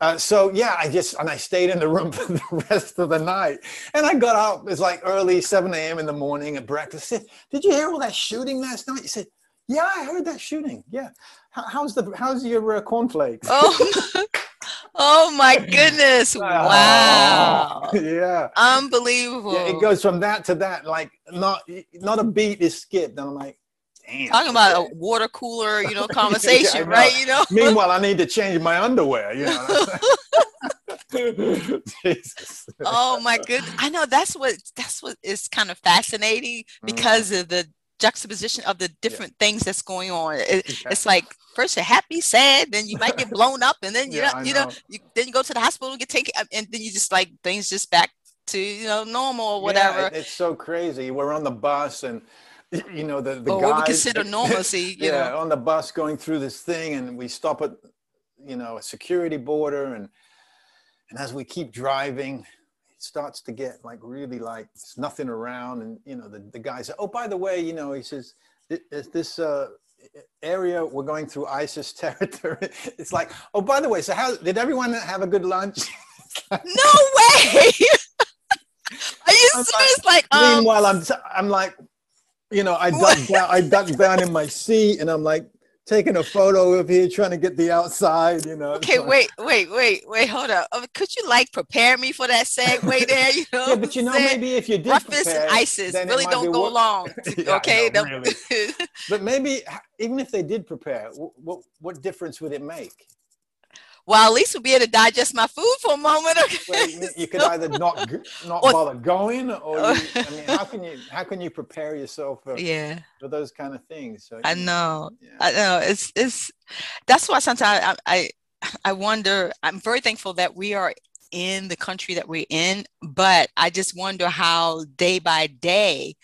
Uh, so yeah, I just and I stayed in the room for the rest of the night. And I got up. It's like early 7 a.m. in the morning at breakfast. Said, "Did you hear all that shooting last night?" He said, "Yeah, I heard that shooting. Yeah. How's the how's your uh, cornflakes?" Oh, oh my goodness! Wow. yeah. Unbelievable. Yeah, it goes from that to that. Like not not a beat is skipped. And I'm like, damn. Talking about a water cooler, you know, conversation, know. right? You know. Meanwhile, I need to change my underwear. You know. Jesus. oh my goodness! I know that's what that's what is kind of fascinating Mm-hmm. because of the juxtaposition of the different things that's going on. It- Yeah. It's like first you're happy, sad, then you might get blown up, and then you Yeah, know, you know, you, then you go to the hospital and get taken, and then you just like things just back to you know normal or whatever. it- it's so crazy. We're on the bus and you know the the guys what we consider normalcy, you yeah, know. on the bus going through this thing, and we stop at you know a security border, and and as we keep driving, it starts to get like really like there's nothing around, and you know the the guy said, oh by the way, you know he says "Thi- is this uh area we're going through ISIS territory. It's like, oh, by the way, so how did everyone have a good lunch? No way! Are you I'm serious? Like, um, Meanwhile, I'm I'm like, you know, I duck down, I duck down in my seat, and I'm like taking a photo of here, trying to get the outside. You know. Okay, like- wait, wait, wait, wait, hold up. Uh, Could you like prepare me for that segue there? You know, Yeah, but you know, saying? maybe if you did Ruffus prepare, ISIS really don't go along. Yeah, okay, know, Them- But maybe even if they did prepare, wh- what what difference would it make? Well, at least we'll be able to digest my food for a moment. Okay. Well, you, you could either not not Or- bother going, or you, I mean, how can you how can you prepare yourself for, yeah, for those kind of things? So, I know. yeah. I know. It's it's. That's why sometimes I, I I wonder. I'm very thankful that we are in the country that we're in, but I just wonder how day by day,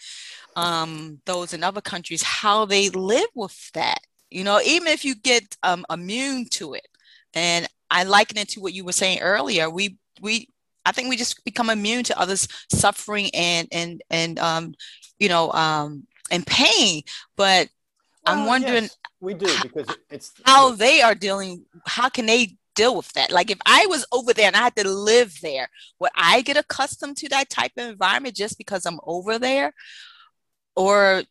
um, those in other countries how they live with that. You know, even if you get um, immune to it, and I liken it to what you were saying earlier. We we I think we just become immune to others suffering and and and um, you know um, and pain, but I'm wondering yes, we do because it's how they are dealing how can they deal with that? Like if i was over there and i had to live there would i get accustomed to that type of environment just because i'm over there? Or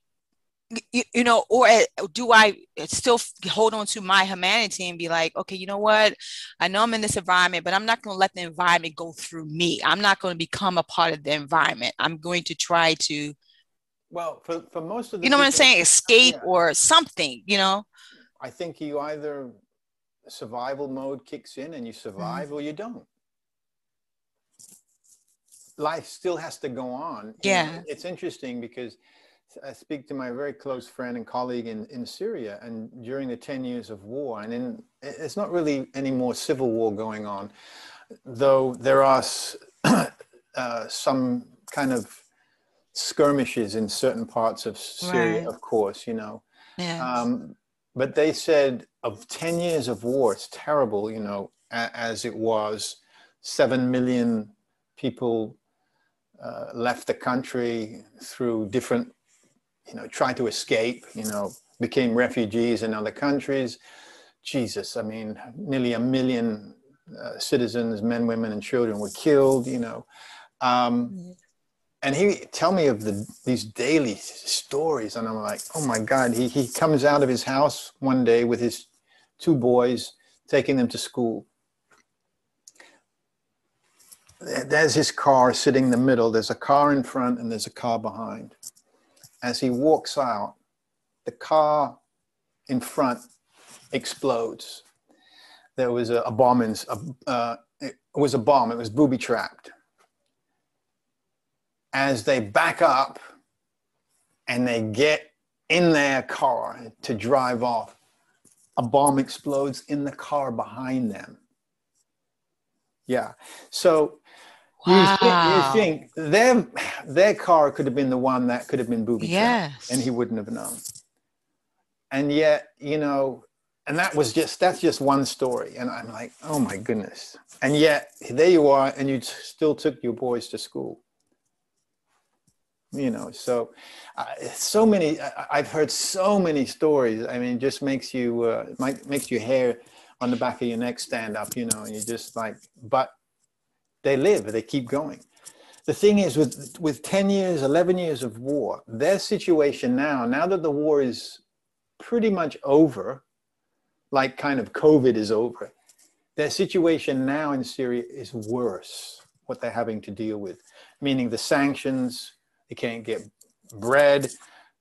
you, you know or uh, do i still hold on to my humanity and be like okay you know what i know i'm in this environment but i'm not going to let the environment go through me i'm not going to become a part of the environment i'm going to try to well for, for most of the you know what i'm saying escape yeah. or something you know I think you either survival mode kicks in and you survive Mm-hmm. or you don't. Life still has to go on. you Yeah. know. It's interesting because I speak to my very close friend and colleague in, in Syria and during the 10 years of war and in it's not really any more civil war going on though there are s- uh, some kind of skirmishes in certain parts of Syria Right. of course you know yeah um, but they said of 10 years of war, it's terrible, you know, a- as it was. Seven million people uh, left the country through different, you know, tried to escape, you know, became refugees in other countries. Jesus, I mean, nearly a million uh, citizens, men, women, and children were killed, you know. Um, and he tell me of the these daily stories and i'm like oh my god he, he comes out of his house one day with his two boys taking them to school there's his car sitting in the middle there's a car in front and there's a car behind as he walks out the car in front explodes there was a, a bomb in, a, uh, it was a bomb it was booby trapped as they back up and they get in their car to drive off, a bomb explodes in the car behind them. Yeah. So you, think, you think their, their car could have been the one that could have been booby trapped Yes. and he wouldn't have known. And yet, you know, and that was just that's just one story. And I'm like, oh my goodness. And yet there you are, and you t- still took your boys to school. You know, so uh, so many. I, I've heard so many stories. I mean, it just makes you uh, might makes your hair on the back of your neck stand up, you know, and you're just like, but they live, they keep going. The thing is, with, with 10 years, 11 years of war, their situation now, now that the war is pretty much over, like kind of COVID is over, their situation now in Syria is worse, what they're having to deal with, meaning the sanctions, they can't get bread,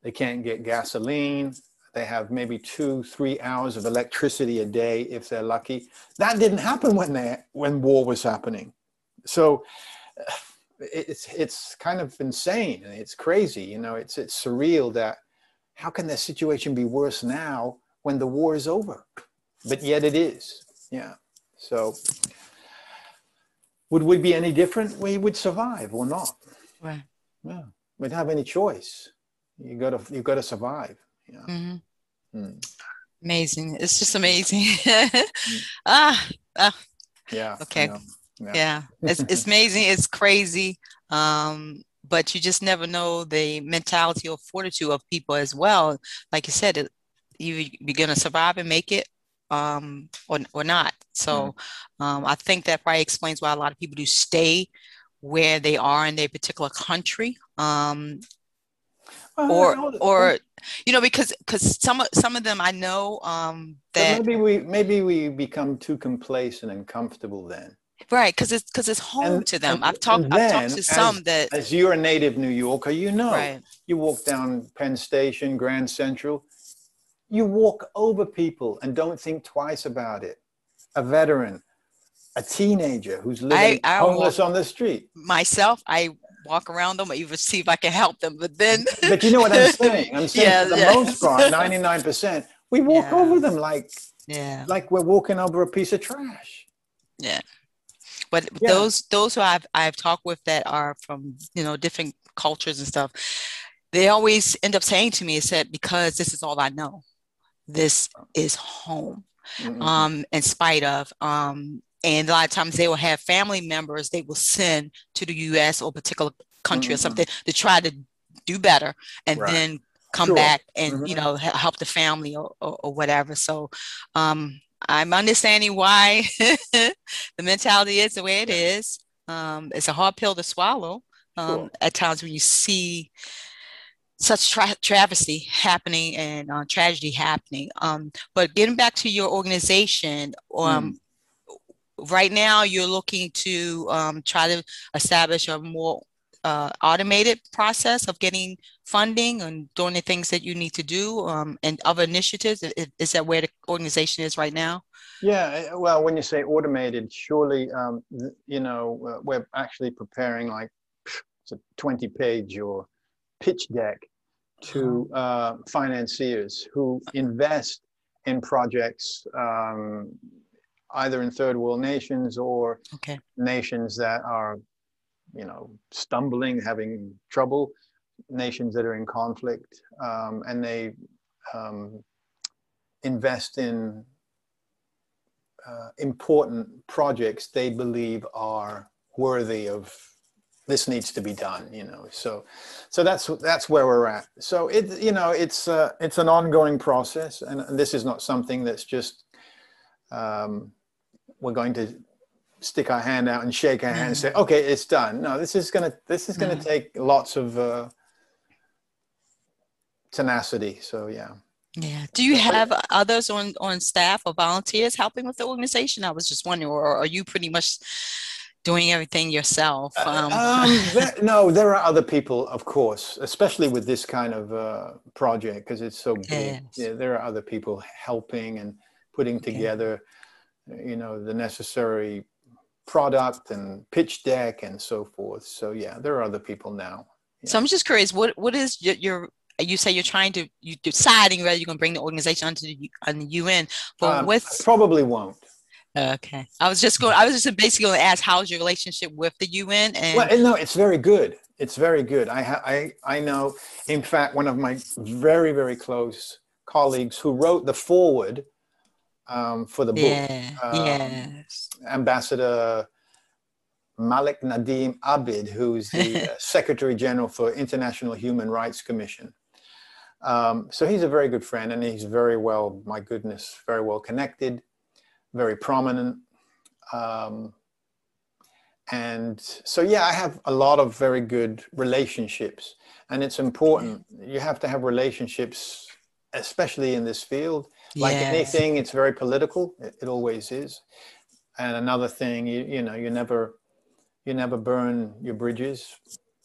they can't get gasoline, they have maybe two, three hours of electricity a day if they're lucky. That didn't happen when they when war was happening. So it's it's kind of insane and it's crazy. You know, it's it's surreal that how can their situation be worse now when the war is over? But yet it is. Yeah. So would we be any different? We would survive or not. Right. Yeah. We don't have any choice. You gotta you gotta survive. Yeah. Mm-hmm. Mm. Amazing. It's just amazing. ah, ah. Yeah. Okay. Yeah. yeah. It's it's amazing. It's crazy. Um, but you just never know the mentality or fortitude of people as well. Like you said, you you're gonna survive and make it, um, or or not. So, mm. um, I think that probably explains why a lot of people do stay where they are in their particular country. Um, or or you know because because some some of them I know um, that maybe we maybe we become too complacent and comfortable then. Right, because it's because it's home and, to them. I've talked I've talked to some that as you're a native New Yorker, you know, right. you walk down Penn Station, Grand Central, you walk over people and don't think twice about it. A veteran, a teenager who's living I, I homeless on the street. Myself, I walk around them or even see if I can help them. But then, but you know what I'm saying? I'm saying yeah, for the yeah. most part, 99%, we walk yeah. over them like, yeah, like we're walking over a piece of trash. Yeah. But yeah. those those who I've I've talked with that are from you know different cultures and stuff, they always end up saying to me, "Is said because this is all I know. This is home." Mm-hmm. Um, in spite of um, and a lot of times they will have family members they will send to the U.S. or a particular country mm-hmm. or something to try to do better, and right. then come sure. back and mm-hmm. you know help the family or, or, or whatever. So um, I'm understanding why the mentality is the way it is. Um, it's a hard pill to swallow um, at times when you see such tra- travesty happening and uh, tragedy happening. Um, but getting back to your organization, um, mm. right now you're looking to um, try to establish a more uh, automated process of getting funding and doing the things that you need to do um, and other initiatives? Is, that where the organization is right now? Yeah, eh, well, when you say automated, surely, um, you know, uh, we're actually preparing like it's a 20 page or pitch deck to uh-huh. uh, financiers who invest in projects um, either in third world nations or okay. nations that are you know, stumbling, having trouble, nations that are in conflict, um, and they um, invest in uh, important projects they believe are worthy of this needs to be done you know. So so that's that's where we're at. So it you know it's uh, it's an ongoing process and, and this is not something that's just um, we're going to stick our hand out and shake our hand and say, mm. "Okay, it's done." No, this is gonna this is gonna mm. take lots of uh, tenacity. So yeah. Yeah. Do you have others on on staff or volunteers helping with the organization? I was just wondering, or are you pretty much doing everything yourself? Uh, um, um, there, no, there are other people, of course, especially with this kind of uh, project because it's so big. Yes. Yeah, there are other people helping and putting together, you know, the necessary product and pitch deck and so forth. So yeah, there are other people now. Yeah. So I'm just curious, what what is your, your you say you're trying to you deciding whether you're going to bring the organization onto the, on the UN, but um, with probably won't. Okay, I was just going. I was just basically going to ask, how's your relationship with the UN? And well, no, it's very good. It's very good. I ha- I I know. In fact, one of my very very close colleagues who wrote the foreword um, for the book. Yeah. Um, yes. Ambassador Malik Nadeem Abid, who's the uh, Secretary General for International Human Rights Commission. Um, so he's a very good friend, and he's very well, my goodness, very well connected. very prominent. Um, and so, yeah, I have a lot of very good relationships, and it's important. You have to have relationships, especially in this field. Like Yes. anything, it's very political. It, it always is. And another thing, you, you know, you never, you never burn your bridges,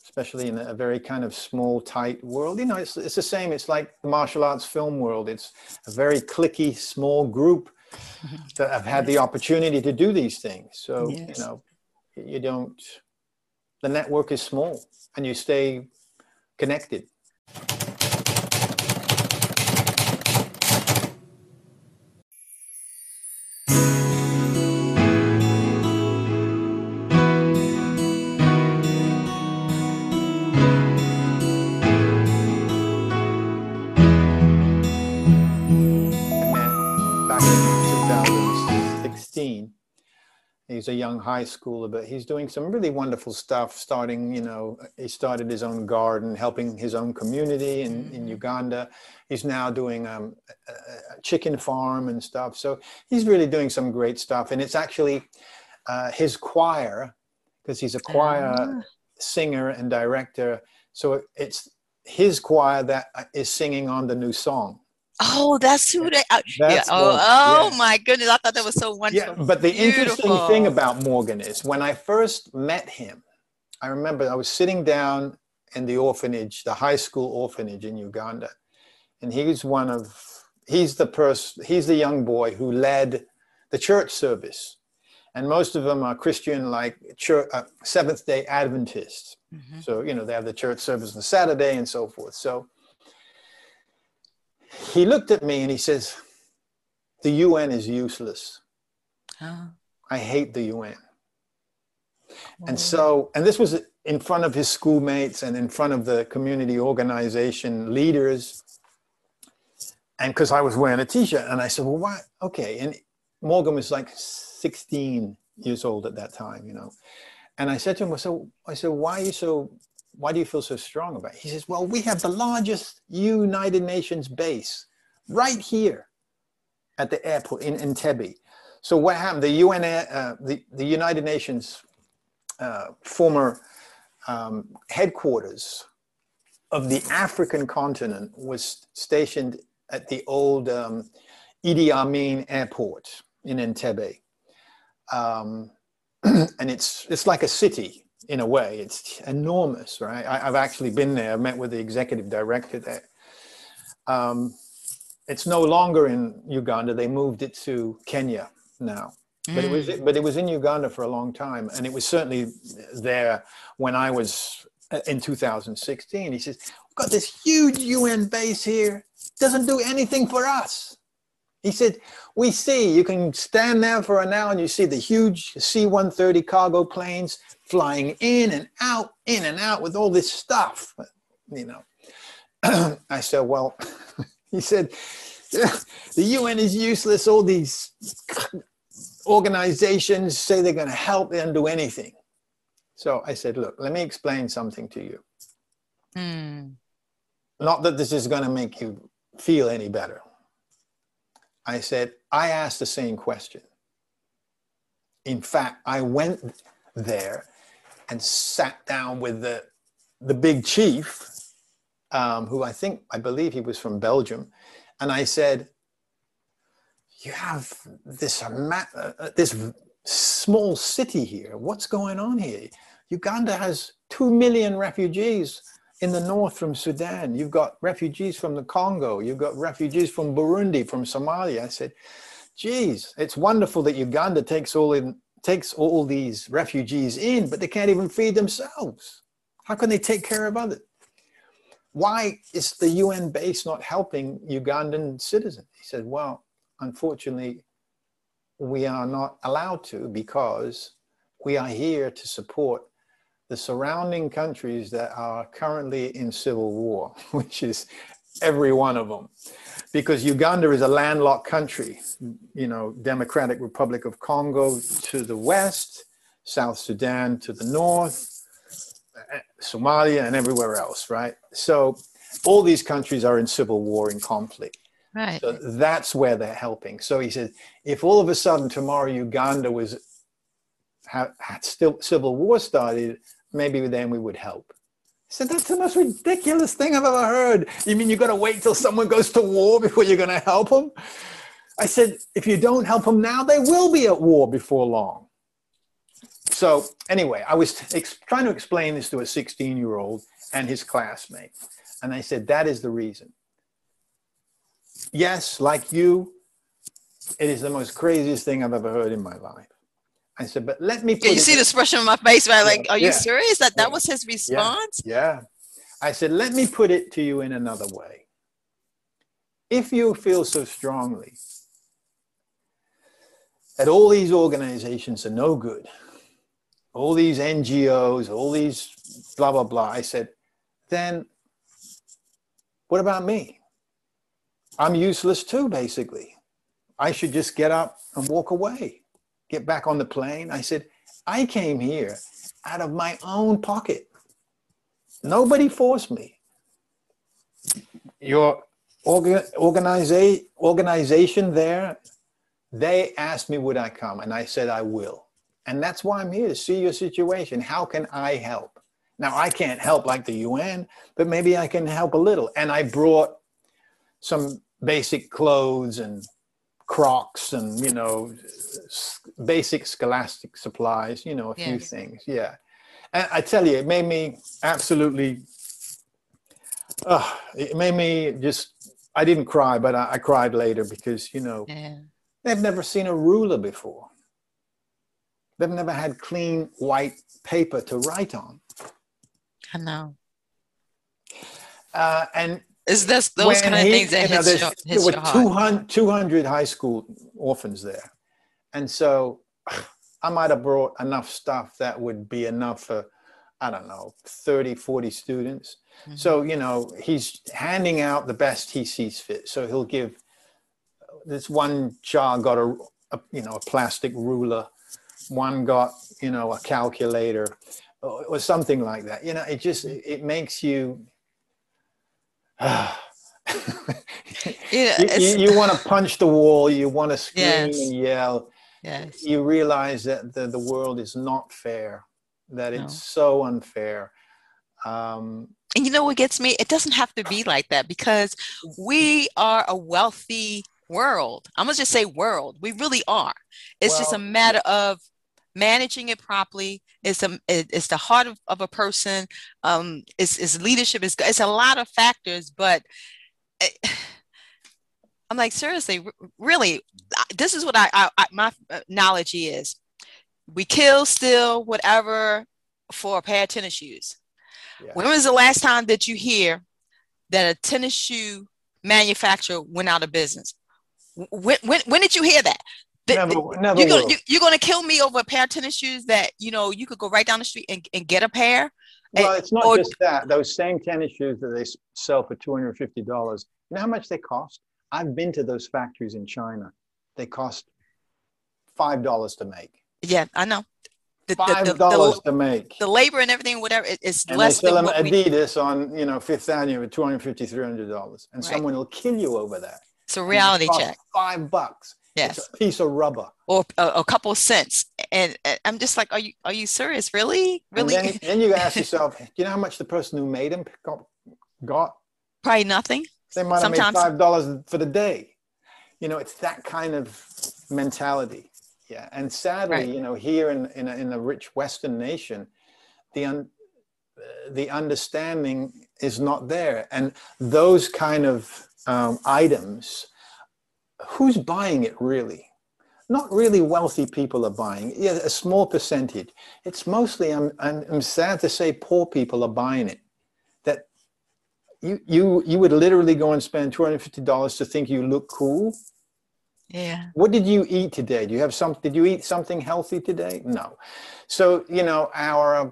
especially in a very kind of small, tight world. You know, it's, it's the same. It's like the martial arts film world. It's a very clicky, small group that have had the opportunity to do these things. So, Yes. you know, you don't, the network is small and you stay connected. He's a young high schooler, but he's doing some really wonderful stuff. Starting, you know, he started his own garden, helping his own community in, in Uganda. He's now doing um, a, chicken farm and stuff. So he's really doing some great stuff. And it's actually uh, his choir, because he's a choir Ah. singer and director. So it's his choir that is singing on the new song. Oh, that's who they. Uh, yeah. Oh, Morgan, oh yeah. my goodness! I thought that was so wonderful. Yeah, but the interesting thing about Morgan is when I first met him, I remember I was sitting down in the orphanage, the high school orphanage in Uganda, and he's one of he's the person he's the young boy who led the church service, and most of them are Christian, like church, uh, Seventh Day Adventists. Mhm. So you know they have the church service on Saturday and so forth. So he looked at me and he says, "The UN is useless." Oh, I hate the UN. And oh. so, and this was in front of his schoolmates and in front of the community organization leaders. And because I was wearing a t shirt, and I said, Well, why? Okay. And Morgan was like 16 years old at that time, you know. And I said to him, So I said, Why are you so, why do you feel so strong about it? He says, Well, we have the largest United Nations base right here at the airport in Entebbe. So what happened? The UN, uh, the, the United Nations uh, former um, headquarters of the African continent was stationed at the old um, Idi Amin airport in Entebbe. Um, and it's, it's like a city in a way. It's enormous, right? I, I've actually been there. I met with the executive director there. Um, it's no longer in Uganda. They moved it to Kenya now but it was but it was in Uganda for a long time, and it was certainly there when I was uh, in 2016. He says, "We've got this huge UN base here. Doesn't do anything for us." He said, "We see you can stand there for an hour and you see the huge C-130 cargo planes flying in and out, in and out with all this stuff." You know, I said, "Well," he said, "the UN is useless. All these." organizations say they're going to help, they don't do anything. So I said, look, let me explain something to you. Mm. Not that this is going to make you feel any better. I said, I asked the same question. In fact, I went there and sat down with the, the big chief, um, who I think, I believe he was from Belgium. And I said, you have this uh, this small city here. What's going on here? Uganda has two million refugees in the north from Sudan. You've got refugees from the Congo. You've got refugees from Burundi, from Somalia. I said, "Geez, it's wonderful that Uganda takes all in takes all these refugees in, but they can't even feed themselves. How can they take care of others? Why is the UN base not helping Ugandan citizens?" He said, "Well." unfortunately, we are not allowed to because we are here to support the surrounding countries that are currently in civil war, which is every one of them. Because Uganda is a landlocked country, you know, Democratic Republic of Congo to the west, South Sudan to the north, Somalia, and everywhere else, right? So all these countries are in civil war and conflict. Right. So that's where they're helping. So he said, if all of a sudden tomorrow Uganda was had, had still civil war started, maybe then we would help. I said, that's the most ridiculous thing I've ever heard. You mean you got to wait till someone goes to war before you're going to help them? I said, if you don't help them now, they will be at war before long. So anyway, I was trying to explain this to a 16 year old and his classmate. And I said, that is the reason. Yes, like you, it is the most craziest thing I've ever heard in my life. I said, but let me. Can you see the expression on my face? Right, like, are you Yeah. serious? That that was his response? Yeah. I said, let me put it to you in another way. If you feel so strongly that all these organizations are no good, all these NGOs, all these blah, blah, blah, I said, then what about me? I'm useless too, basically. I should just get up and walk away, get back on the plane. I said, I came here out of my own pocket. Nobody forced me. Your orga- organiza- organization there, they asked me would I come, and I said I will. And that's why I'm here to see your situation. How can I help? Now I can't help like the UN, but maybe I can help a little. And I brought some basic clothes and Crocs and you know basic scholastic supplies. You know a few things. Yeah, and I tell you, it made me absolutely. Uh, it made me just. I didn't cry, but I, I cried later because you know Yeah. they've never seen a ruler before. They've never had clean white paper to write on, I know. uh, and It's this those kind of he- things that you know, hits your, there were your 200, 200 high school orphans there. And so I might have brought enough stuff that would be enough for, I don't know, 30, 40 students. Mhm. So, you know, he's handing out the best he sees fit. So he'll give, this one child got a, a you know, a plastic ruler. One got, you know, a calculator or, or something like that. You know, it just, it, it makes you, Yeah, you, you, want to punch the wall you want to scream Yes. and yell yes. you realize that the, the world is not fair that it's so unfair um, And you know what gets me? It doesn't have to be like that because we are a wealthy world. I'm gonna just say world. We really are. It's just a matter of managing it properly. It's a it- it's the heart of, of a person. Um, it's, it's leadership. It's it's a lot of factors, but it- I'm like seriously, really. This is what I, I, I my analogy is. We kill, steal, whatever, for a pair of tennis shoes. Yeah. When was the last time that you hear that a tennis shoe manufacturer went out of business? When, when, when did you hear that? Never, never you're, gonna, you, you're gonna kill me over a pair of tennis shoes that you know you could go right down the street and, and get a pair. well it's not or- just that those same tennis shoes that they sell for $250 you know how much they cost i've been to those factories in china they cost five dollars to make Yeah, I know. The, Five dollars to make the labor and everything, whatever, it- it's and less they sell than them what we, adidas on you know fifth avenue for 250 300 dollars and Right. someone will kill you over that it's a And it reality check. five bucks Yes, it's a piece of rubber or a, a couple of cents, and, and I'm just like, are you are you serious? Really, And really? then, then you ask yourself, do you know how much the person who made them got? got? Probably nothing. They might have Sometimes- made five dollars for the day. You know, it's that kind of mentality. Yeah, and sadly, Right. you know, here in in a, in a rich Western nation, the un, the understanding is not there, and those kind of um, items, who's buying it really? Not really wealthy people are buying. it. Yeah, a small percentage. It's mostly. I'm, I'm I'm sad to say, poor people are buying it. That you you you would literally go and spend two hundred fifty dollars to think you look cool. Yeah. What did you eat today? Do you have some? Did you eat something healthy today? No. So you know our uh,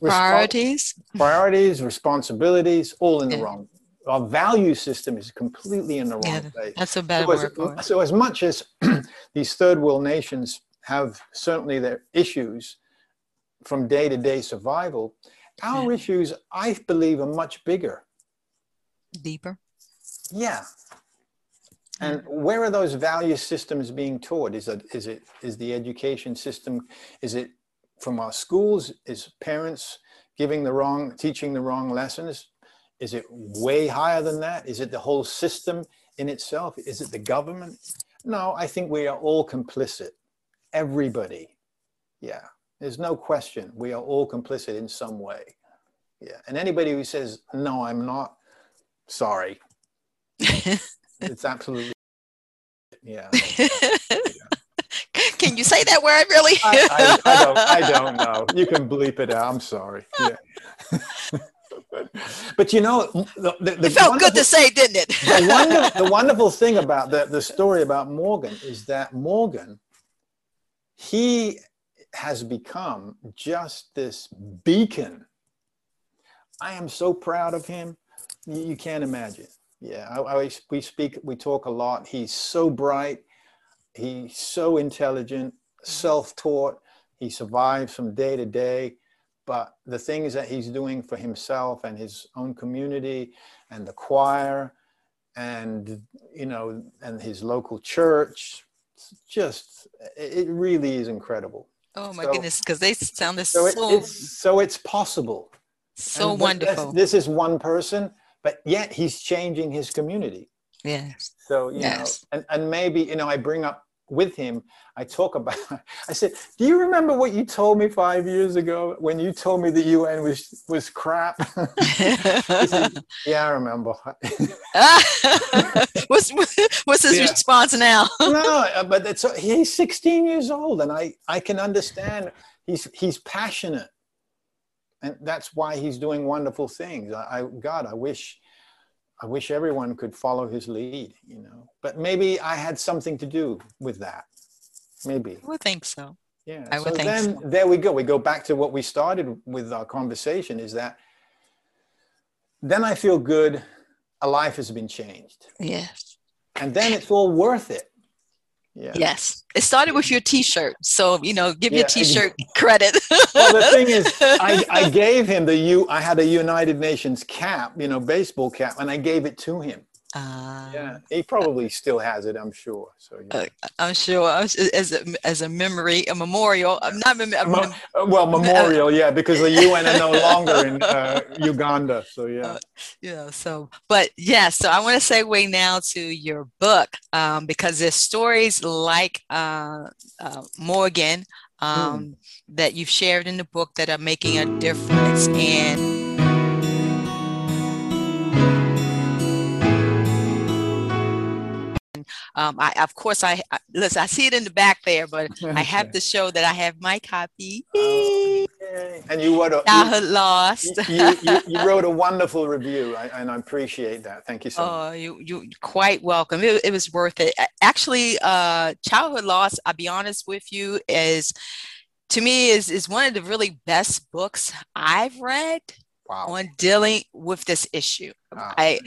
Priorities. priorities, responsibilities, all in the wrong. Our value system is completely in the wrong Yeah, place. That's a better So word for as, it. so as much as these third world nations have certainly their issues from day to day survival, our Yeah. issues, I believe, are much bigger. Deeper. Yeah. And where are those value systems being taught? Is it is it is the education system? Is it from our schools? Is parents giving the wrong, teaching the wrong lessons? Is it way higher than that? Is it the whole system in itself? Is it the government? No, I think we are all complicit. Everybody. Yeah, there's no question. We are all complicit in some way. Yeah, and anybody who says, no, I'm not, sorry. it's absolutely, yeah. Can you say that word really? I, I, I, don't, I don't know. You can bleep it out. I'm sorry. Yeah. but you know, the, the, the it felt good to say, didn't it? the, wonder, the wonderful thing about the, the story about Morgan is that Morgan, he has become just this beacon. I am so proud of him. You, you can't imagine. Yeah, I, I, we speak, we talk a lot. He's so bright. He's so intelligent, self-taught. He survives from day to day. But the things that he's doing for himself and his own community and the choir and, you know, and his local church, just, it really is incredible. Oh my so, goodness, because they sound so, it, so, it's, so it's possible. So and wonderful. This, this is one person, but yet he's changing his community. Yes. So, you yes. know, and, and maybe, you know, I bring up with him, I talk about, I said, do you remember what you told me five years ago when you told me the UN was, was crap? said, yeah, I remember. what's, what's his yeah. response now? no, uh, but it's, he's 16 years old and I, I can understand he's, he's passionate and that's why he's doing wonderful things. I, I God, I wish, I wish everyone could follow his lead, you know. But maybe I had something to do with that. Maybe. I would think so. Yeah. I so then so. there we go. We go back to what we started with our conversation is that then I feel good. A life has been changed. Yes. And then it's all worth it. Yeah. Yes. It started with your t-shirt. So, you know, give yeah, your t-shirt credit. well, the thing is, I, I gave him the U, I had a United Nations cap, you know, baseball cap, and I gave it to him. Uh, yeah, he probably still has it. I'm sure. So yeah. uh, I'm sure as a, as a memory, a memorial. I'm not mem- Mo- uh, well, memorial, yeah, because the UN are no longer in uh, Uganda. So yeah. Uh, yeah. So, but yeah. So I want to segue now to your book um, because there's stories like uh, Morgan um, hmm. that you've shared in the book that are making a difference and Um, I, of course, I, I, listen. I see it in the back there, but I have to show that I have my copy. Okay. And you wrote a childhood lost. you, you, you, wrote a wonderful review, and I appreciate that. Thank you so much. Oh, you you quite welcome. It, it was worth it. Actually, uh, childhood lost. I'll be honest with you, is to me is is one of the really best books I've read. Wow. on dealing with this issue. Wow. I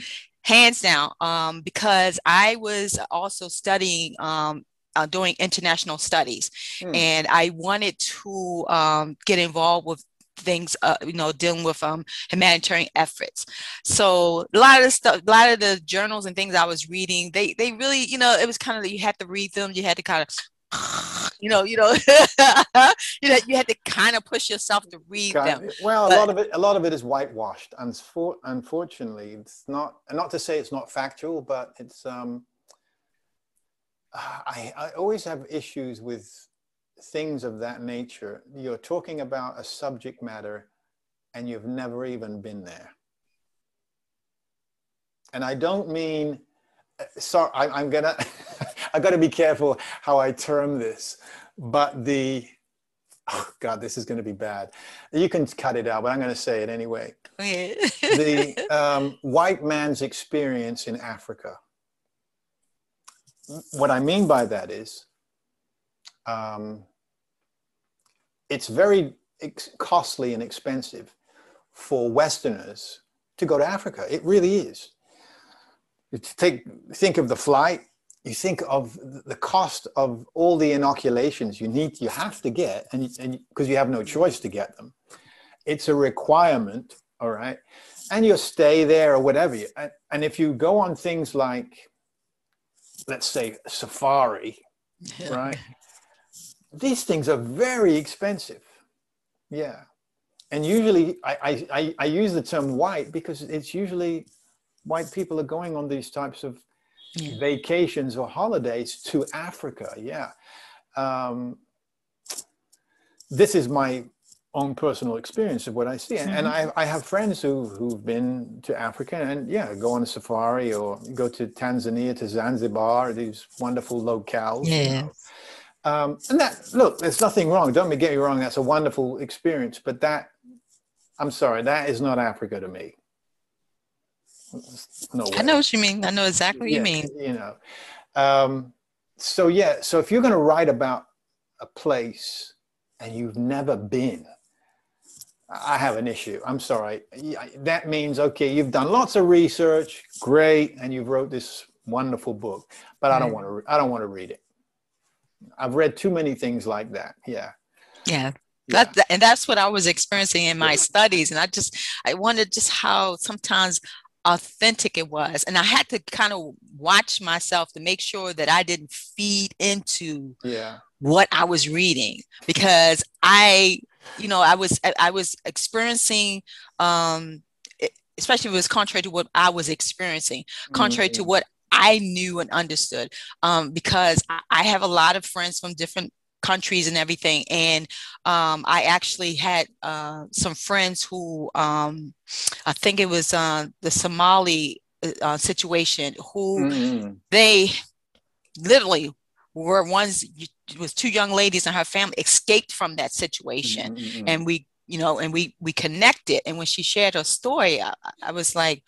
hands down um, because i was also studying um, uh, doing international studies mm. and i wanted to um, get involved with things uh, you know dealing with um, humanitarian efforts so a lot of the stuff a lot of the journals and things i was reading they they really you know it was kind of you had to read them you had to kind of you know, you know, you know, you had to kind of push yourself to read them. Well, but, a lot of it, a lot of it is whitewashed. And unfortunately, it's not. Not to say it's not factual, but it's. Um, I, I always have issues with things of that nature. You're talking about a subject matter, and you've never even been there. And I don't mean. Uh, sorry, I, I'm gonna. I got to be careful how I term this, but the oh god, this is going to be bad. You can cut it out, but I'm going to say it anyway. the um, white man's experience in Africa. What I mean by that is, um, it's very ex- costly and expensive for Westerners to go to Africa. It really is. Take think of the flight, you think of the cost of all the inoculations you need, you have to get, and because you have no choice to get them, it's a requirement, all right, and you stay there or whatever. And, and if you go on things like let's say safari, right? These things are very expensive. Yeah. And usually I, I, I use the term white because it's usually white people are going on these types of yeah. vacations or holidays to Africa. Yeah. Um, this is my own personal experience of what I see. Mm-hmm. And I, I have friends who, who've been to Africa and yeah, go on a safari or go to Tanzania, to Zanzibar, these wonderful locales. Yeah. You know. um, and that, look, there's nothing wrong. Don't get me wrong. That's a wonderful experience, but that, I'm sorry, that is not Africa to me. I know what you mean. I know exactly what yeah, you mean. You know, um, so yeah, so if you're going to write about a place and you've never been, I have an issue. I'm sorry. That means okay, you've done lots of research, great, and you've wrote this wonderful book, but I don't want to. I don't want to read it. I've read too many things like that. Yeah. Yeah. Yeah. That, and that's what I was experiencing in my studies. And I just, I wondered just how sometimes authentic it was. And I had to kind of watch myself to make sure that I didn't feed into yeah. what I was reading because I you know i was i was experiencing um especially if it was contrary to what i was experiencing contrary mm-hmm. to what i knew and understood um, because I have a lot of friends from different countries and everything and um, i actually had uh, some friends who um, i think it was uh, the somali uh, situation who mm-hmm. they literally were ones with two young ladies and her family escaped from that situation mm-hmm, mm-hmm. and we you know and we we connected and when she shared her story i, I was like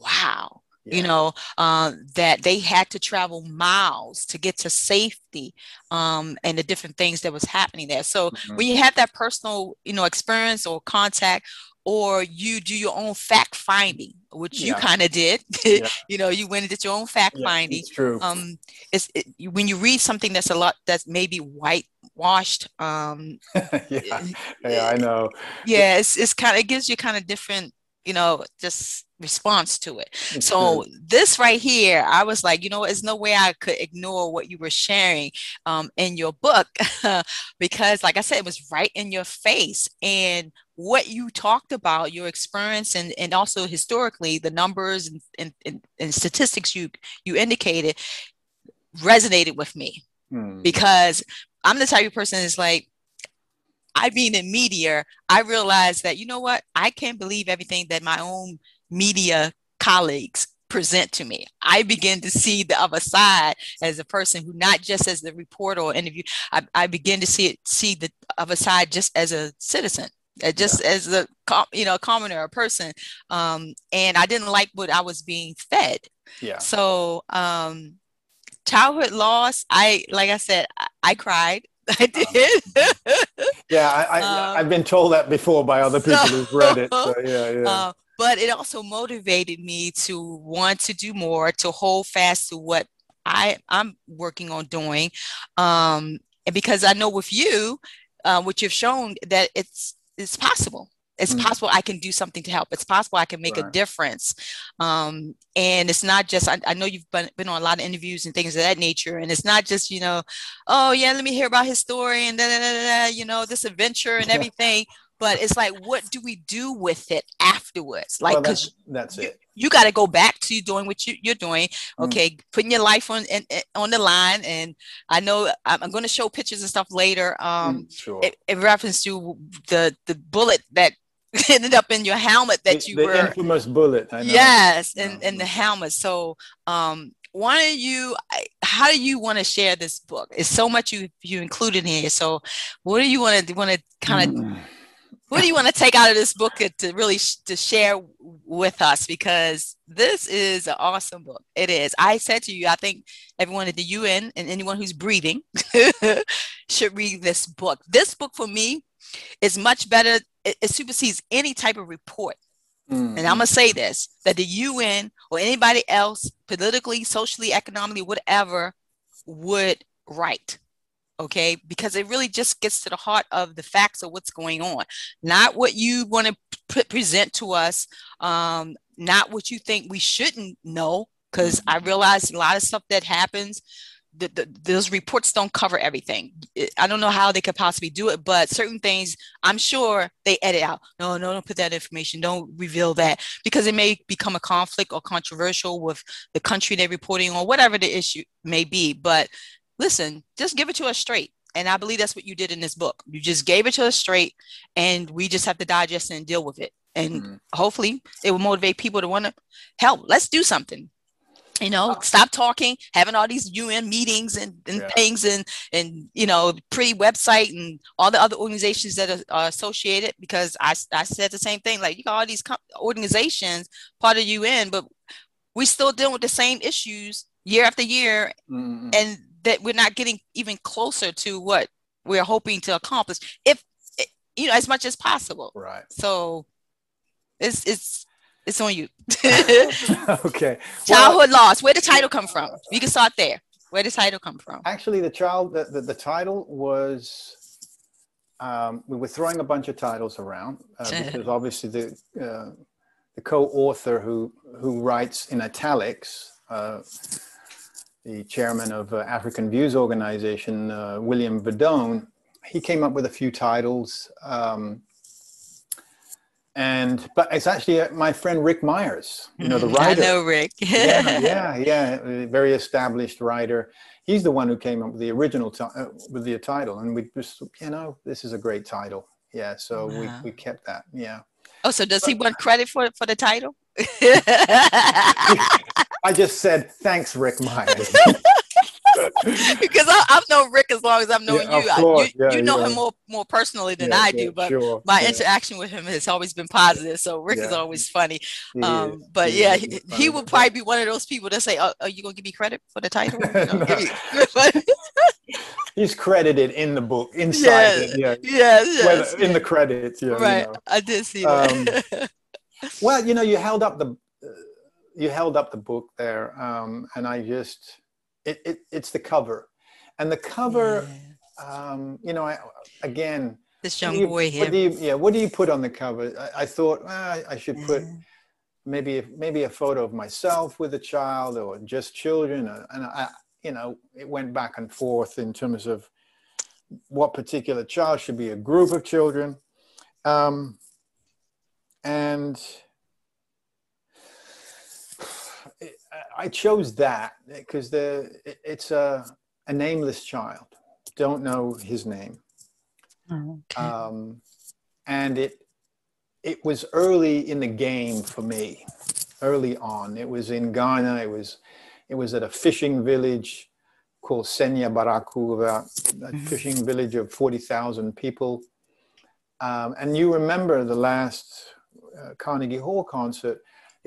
wow yeah. you know uh, that they had to travel miles to get to safety um, and the different things that was happening there so mm-hmm. when you have that personal you know experience or contact or you do your own fact finding, which yeah. you kind of did. yeah. You know, you went and did your own fact yeah, finding. It's true. Um, it's it, when you read something that's a lot that's maybe whitewashed. Um, yeah, yeah, I know. Yeah, it's it's kind of it gives you kind of different, you know, just response to it. It's so this right here, I was like, you know, there's no way I could ignore what you were sharing um, in your book because, like I said, it was right in your face and what you talked about, your experience, and, and also historically, the numbers and, and, and statistics you, you indicated resonated with me hmm. because I'm the type of person that's like, I being in media, I realized that, you know what, I can't believe everything that my own media colleagues present to me. I begin to see the other side as a person who not just as the reporter or interview, I, I begin to see it, see the other side just as a citizen uh, just yeah. as a you know a commoner a person. Um and i didn't like what i was being fed. Yeah. So um childhood lost i like i said i, I cried i did. Yeah i, I have um, been told that before by other people so, who've read it so yeah yeah. Uh, but it also motivated me to want to do more to hold fast to what i i'm working on doing. Um and because i know with you uh, what you've shown that it's it's possible it's mm-hmm. possible I can do something to help. It's possible I can make right. a difference. Um, and it's not just, I, I, know you've been, been on a lot of interviews and things of that nature. And it's not just, you know, oh, yeah, let me hear about his story and da, da, da, da, you know, this adventure and everything but it's like what do we do with it afterwards like well, that's, that's, it you, you got to go back to doing what you, are doing mm. okay mm. putting your life on on the line and i know i'm, going to show pictures and stuff later um mm, sure. in, in reference to the the bullet that ended up in your helmet that the, you the were infamous bullet yes and in, in the helmet. So um why don't you how do you want to share this book? It's so much you you included here. So what do you want to want to kind of mm. what do you want to take out of this book to really sh- to share with us? Because this is an awesome book. It is. I said to you i think everyone at the un and anyone who's breathing should read this book. This book for me is much better it, it supersedes any type of report mm-hmm. and i'm going to say this that the un or anybody else politically socially economically whatever would write okay because it really just gets to the heart of the facts of what's going on not what you want to p- present to us um, not what you think we shouldn't know because I realize a lot of stuff that happens. The, the, those reports don't cover everything. I don't know how they could possibly do it, but certain things I'm sure they edit out. No, no, don't put that information. Don't reveal that because it may become a conflict or controversial with the country they're reporting on, whatever the issue may be. But listen, just give it to us straight. And I believe that's what you did in this book. You just gave it to us straight, and we just have to digest and deal with it. And mm-hmm. hopefully, it will motivate people to want to help. Let's do something you know stop talking having all these un meetings and, and yeah. things and and you know pretty website and all the other organizations that are, are, associated because I, I said the same thing like you got all these organizations part of un but we still dealing with the same issues year after year mm-hmm. and that we're not getting even closer to what we're hoping to accomplish if you know as much as possible right so it's it's it's on you. okay. Childhood well, loss. Where the title come from? You can start there. Where the title come from? Actually, the child, the, the, the title was, um, we were throwing a bunch of titles around uh, because obviously the, uh, the co-author who, who writes in italics, uh, the chairman of uh, African Views Organization, uh, William Verdone, he came up with a few titles. Um, and but it's actually uh, my friend Rick Myers, you know, the writer. I know Rick. yeah, yeah, yeah, very established writer. He's the one who came up with the original t- uh, with the title, and we just, you know, this is a great title. Yeah, so we we kept that. Yeah. Oh, so does but, he want credit for for the title? I just said thanks, Rick Myers. because I, have known Rick as long as I've known yeah, you. you, yeah, you know yeah. him more more personally than I do, but sure. my interaction with him has always been positive. So Rick is always funny. Um, but he yeah, he, he, would probably be one of those people that say, "Oh, are you gonna give me credit for the title?" He's credited in the book inside it. Yeah, yes, in the credits. Yeah, right. You know. I did see that. Um, well, you know, you held up the uh, you held up the book there, um, and I just it, it, it's the cover, and the cover, um, you know, I, again, this young you, boy here. What you, yeah, what do you put on the cover? I, I thought well, I should put yeah. maybe maybe a photo of myself with a child or just children, and I, you know, it went back and forth in terms of what particular child should be a group of children, um, and I chose that because the it's a a nameless child. Don't know his name. Oh, okay. Um, and it it was early in the game for me. Early on, it was in Ghana. It was it was at a fishing village called Senya Beraku, about a mm-hmm. fishing village of forty thousand people. Um, and you remember the last uh, Carnegie Hall concert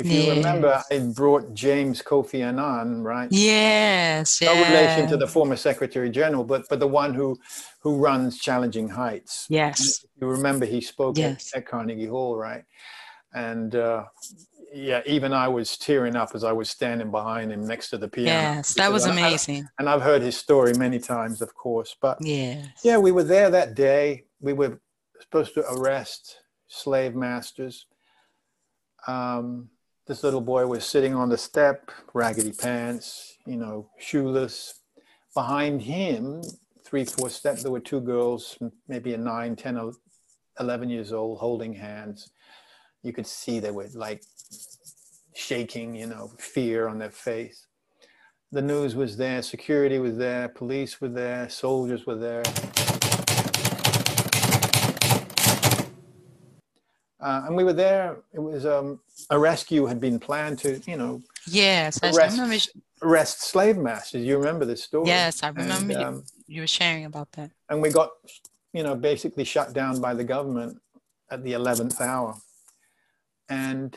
if you remember, I brought James Kofi Annan, right? Yes. No yes. relation to the former Secretary General, but but the one who who runs Challenging Heights. Yes. You remember he spoke yes. at, at, Carnegie Hall, right? And uh, yeah, even I was tearing up as I was standing behind him next to the piano. Yes, that was amazing. I, and I've heard his story many times, of course. But yeah, yeah, we were there that day. We were supposed to arrest slave masters. Um, this little boy was sitting on the step, raggedy pants, you know, shoeless. Behind him, three, four steps, there were two girls, maybe a nine, 10, 11 years old, holding hands. You could see they were like shaking, you know, fear on their face. The news was there, security was there, police were there, soldiers were there. Uh, and we were there. It was um, a rescue had been planned to, you know, yes, arrest, arrest slave masters. You remember this story? Yes, I remember and, um, you, you were sharing about that. And we got, you know, basically shut down by the government at the eleventh hour. And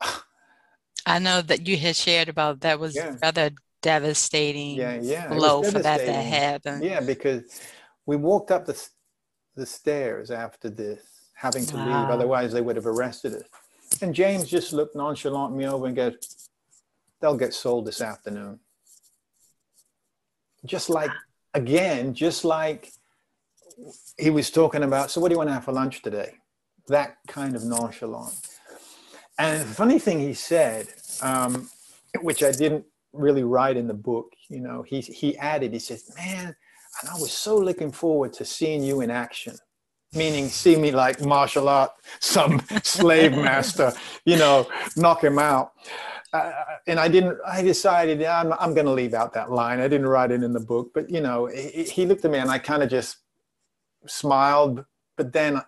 I know that you had shared about that was yeah. rather devastating yeah, yeah. blow for that to happen. Yeah, because we walked up the the stairs after this having to wow. leave. Otherwise, they would have arrested us. And James just looked nonchalant me over and goes, they'll get sold this afternoon. Just like, again, just like he was talking about, so what do you want to have for lunch today? That kind of nonchalant. And the funny thing he said, um, which I didn't really write in the book. You know, he he added, he says, "Man, and I was so looking forward to seeing you in action." Meaning, see me like martial art, some slave master, you know, knock him out. Uh, and I didn't. I decided yeah, I'm, I'm going to leave out that line. I didn't write it in the book, but you know, he, he looked at me and I kind of just smiled. But then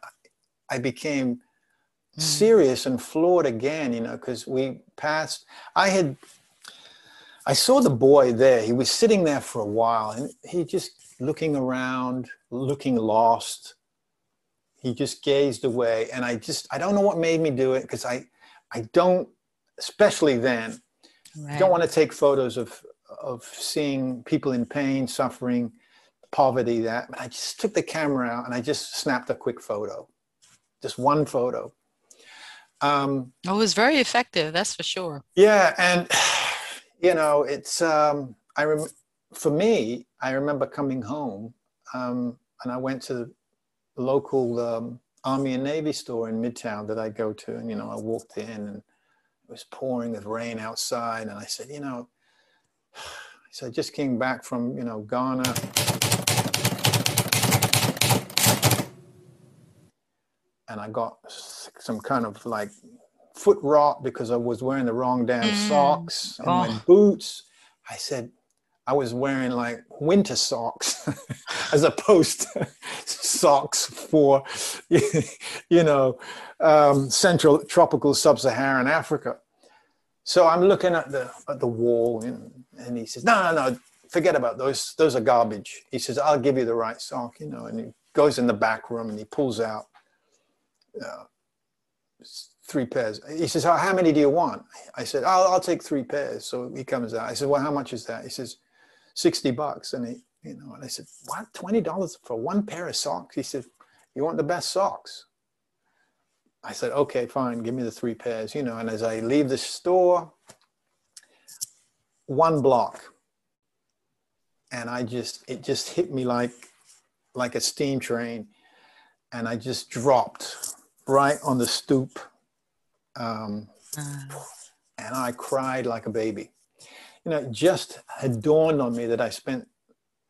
I became mm. serious and floored again. You know, because we passed. I had. I saw the boy there. He was sitting there for a while, and he just looking around, looking lost. He just gazed away, and I just I don't know what made me do it because I I don't especially then, right. don't want to take photos of of seeing people in pain, suffering, poverty. That but I just took the camera out and I just snapped a quick photo, just one photo. Um, it was very effective, that's for sure. Yeah, and you know, it's um, I rem- for me. I remember coming home, um, and I went to the local um, Army and Navy store in Midtown that I go to, and you know, I walked in and it was pouring with rain outside. And I said, you know, I said, I just came back from, you know, Ghana. And I got some kind of like foot rot because I was wearing the wrong damn mm. socks and oh. my boots. I said, I was wearing like winter socks as opposed to socks for, you know, um, central tropical sub-Saharan Africa. So I'm looking at the at the wall, and, and he says, "No, no, no, forget about those. Those are garbage." He says, "I'll give you the right sock," you know. And he goes in the back room and he pulls out uh, three pairs. He says, "How many do you want?" I said, "I'll, I'll take three pairs." So he comes out. I said, "Well, how much is that?" He says, 60 bucks. And he, you know, and I said, what, $20 for one pair of socks? He said, you want the best socks? I said, okay, fine, give me the three pairs, you know, and as I leave the store, one block, and I just, it just hit me like, like a steam train. And I just dropped right on the stoop. Um, uh. And I cried like a baby you know, it just had dawned on me that I spent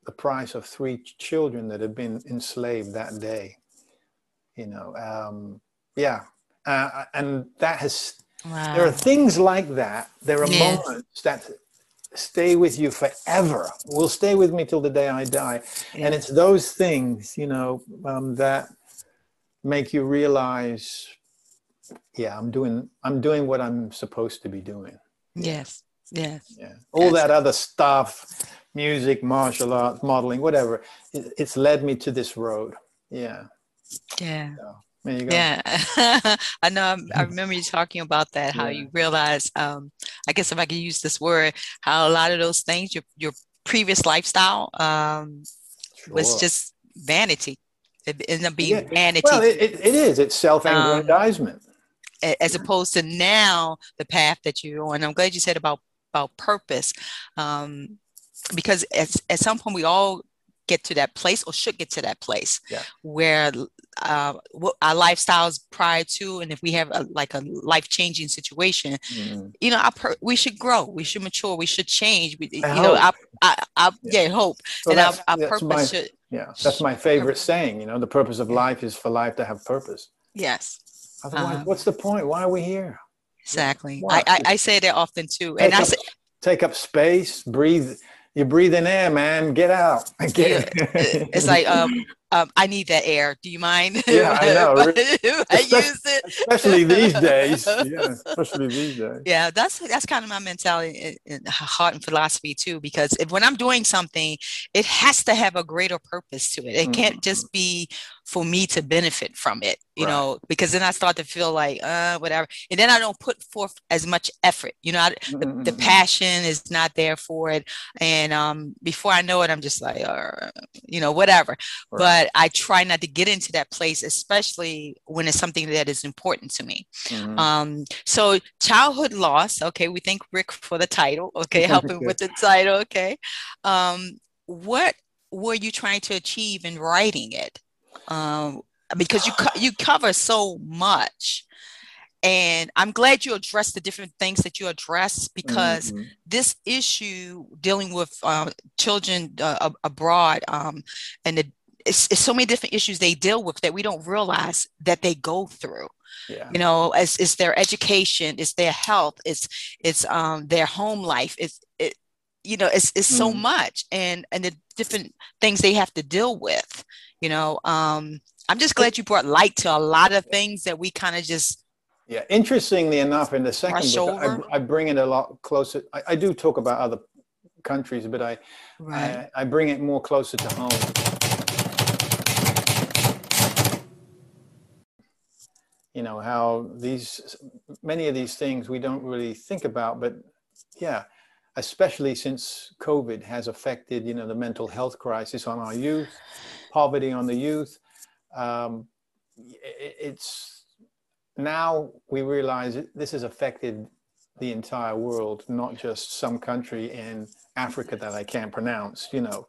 the price of three children that had been enslaved that day. You know, um, yeah, uh, and that has. Wow. There are things like that. There are yes. moments that stay with you forever. Will stay with me till the day I die, and it's those things, you know, um, that make you realize, yeah, I'm doing, I'm doing what I'm supposed to be doing. Yes. Yes. Yeah. All that other stuff, music, martial arts, modeling, whatever, it, it's led me to this road. Yeah. Yeah. So, there you go. Yeah. I know. I remember you talking about that, how yeah. you realize, um, I guess if I could use this word, how a lot of those things, your, your previous lifestyle um, sure. was just vanity. It ended up being yeah. vanity. Well, it, it, it is. It's self-aggrandizement. Um, as opposed to now the path that you're on. I'm glad you said about about purpose um, because at, at some point we all get to that place or should get to that place yeah. where uh, our lifestyles prior to and if we have a, like a life-changing situation mm-hmm. you know per- we should grow we should mature we should change we, you hope. know I, I, I, yeah. yeah hope so and our, our purpose my, should yeah that's my favorite saying you know the purpose of life is for life to have purpose yes otherwise uh, what's the point why are we here Exactly. I, I, I, say that often too. and I say, take up space, breathe. You're breathing air, man. Get out. Get yeah. it's like um, um, I need that air. Do you mind? Yeah, I know. I use it, especially these days. Yeah, especially these days. Yeah, that's that's kind of my mentality and heart and philosophy too. Because if, when I'm doing something, it has to have a greater purpose to it. It mm-hmm. can't just be for me to benefit from it, you right. know, because then I start to feel like, uh, whatever. And then I don't put forth as much effort, you know, I, the, the, mm-hmm. passion is not there for it. And um, before I know it, I'm just like, uh, you know, whatever. Right. But I try not to get into that place, especially when it's something that is important to me. Mm-hmm. Um, so childhood lost, okay, we thank Rick for the title, okay, helping with the title, okay. Um, what were you trying to achieve in writing it? um, because you co- you cover so much and i'm glad you addressed the different things that you address because mm-hmm. this issue dealing with uh, children uh, abroad um, and the, it's, it's so many different issues they deal with that we don't realize that they go through yeah. you know it's, it's their education it's their health it's it's um, their home life it's it, you know it's, it's mm. so much and and the different things they have to deal with you know um, i'm just glad you brought light to a lot of things that we kind of just yeah interestingly enough in the second book I, I, bring it a lot closer I, I, do talk about other countries but I, right. I i bring it more closer to home you know how these many of these things we don't really think about but yeah especially since covid has affected you know the mental health crisis on our youth poverty on the youth um, it's now we realize this has affected the entire world not just some country in africa that i can't pronounce you know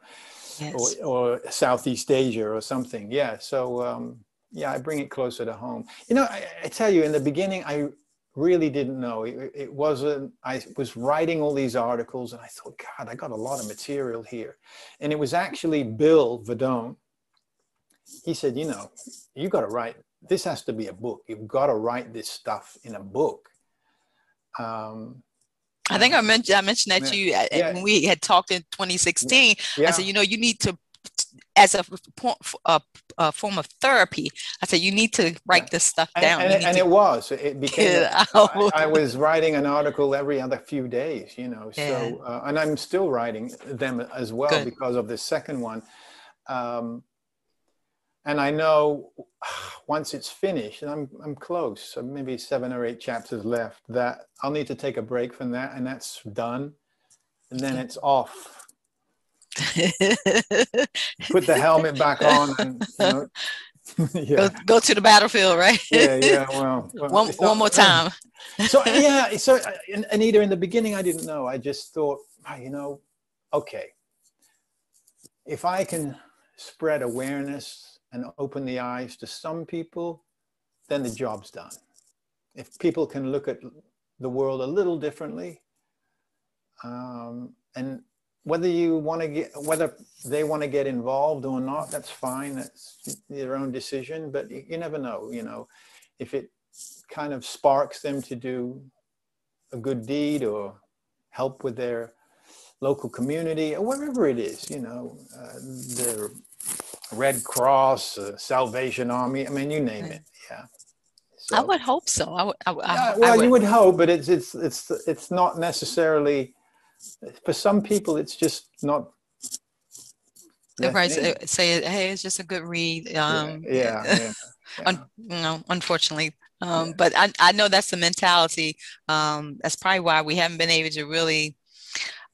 yes. or, or southeast asia or something yeah so um, yeah, I bring it closer to home. You know, I, I tell you, in the beginning, I really didn't know. It, it, wasn't, I was writing all these articles and I thought, God, I got a lot of material here. And it was actually Bill Verdone. He said, you know, you got to write, this has to be a book. You've got to write this stuff in a book. Um, I think I mentioned I mentioned that yeah, to you uh, yeah. when we had talked in 2016. Yeah. I said, you know, you need to as a, a, a, form of therapy. I said, you need to write this stuff down. And, and, and it was. It became. I, I, was writing an article every other few days. You know. Yeah. So, uh, and I'm still writing them as well Good. because of the second one. Um, and I know once it's finished, and I'm I'm close, so maybe seven or eight chapters left. That I'll need to take a break from that, and that's done, and then it's off put the helmet back on and you know, yeah. Go, go, to the battlefield, right? yeah, yeah. Well, well one, one more time. so yeah, so and, either in the beginning I didn't know. I just thought, oh, you know, okay, if I can spread awareness and open the eyes to some people, then the job's done. If people can look at the world a little differently, um, and whether you want to get whether they want to get involved or not that's fine that's their own decision but you never know you know. If it kind of sparks them to do a good deed or help with their local community or wherever it is you know uh, the red cross uh, salvation army i mean you name it yeah. So, i would hope so. I would, I, I, well would. you would hope but it's it's it's it's not necessarily for some people, it's just not. Right, say, hey, it's just a good read. Um, yeah, yeah, yeah, Un- you know, unfortunately, um, yeah. but I, I know that's the mentality. Um, that's probably why we haven't been able to really,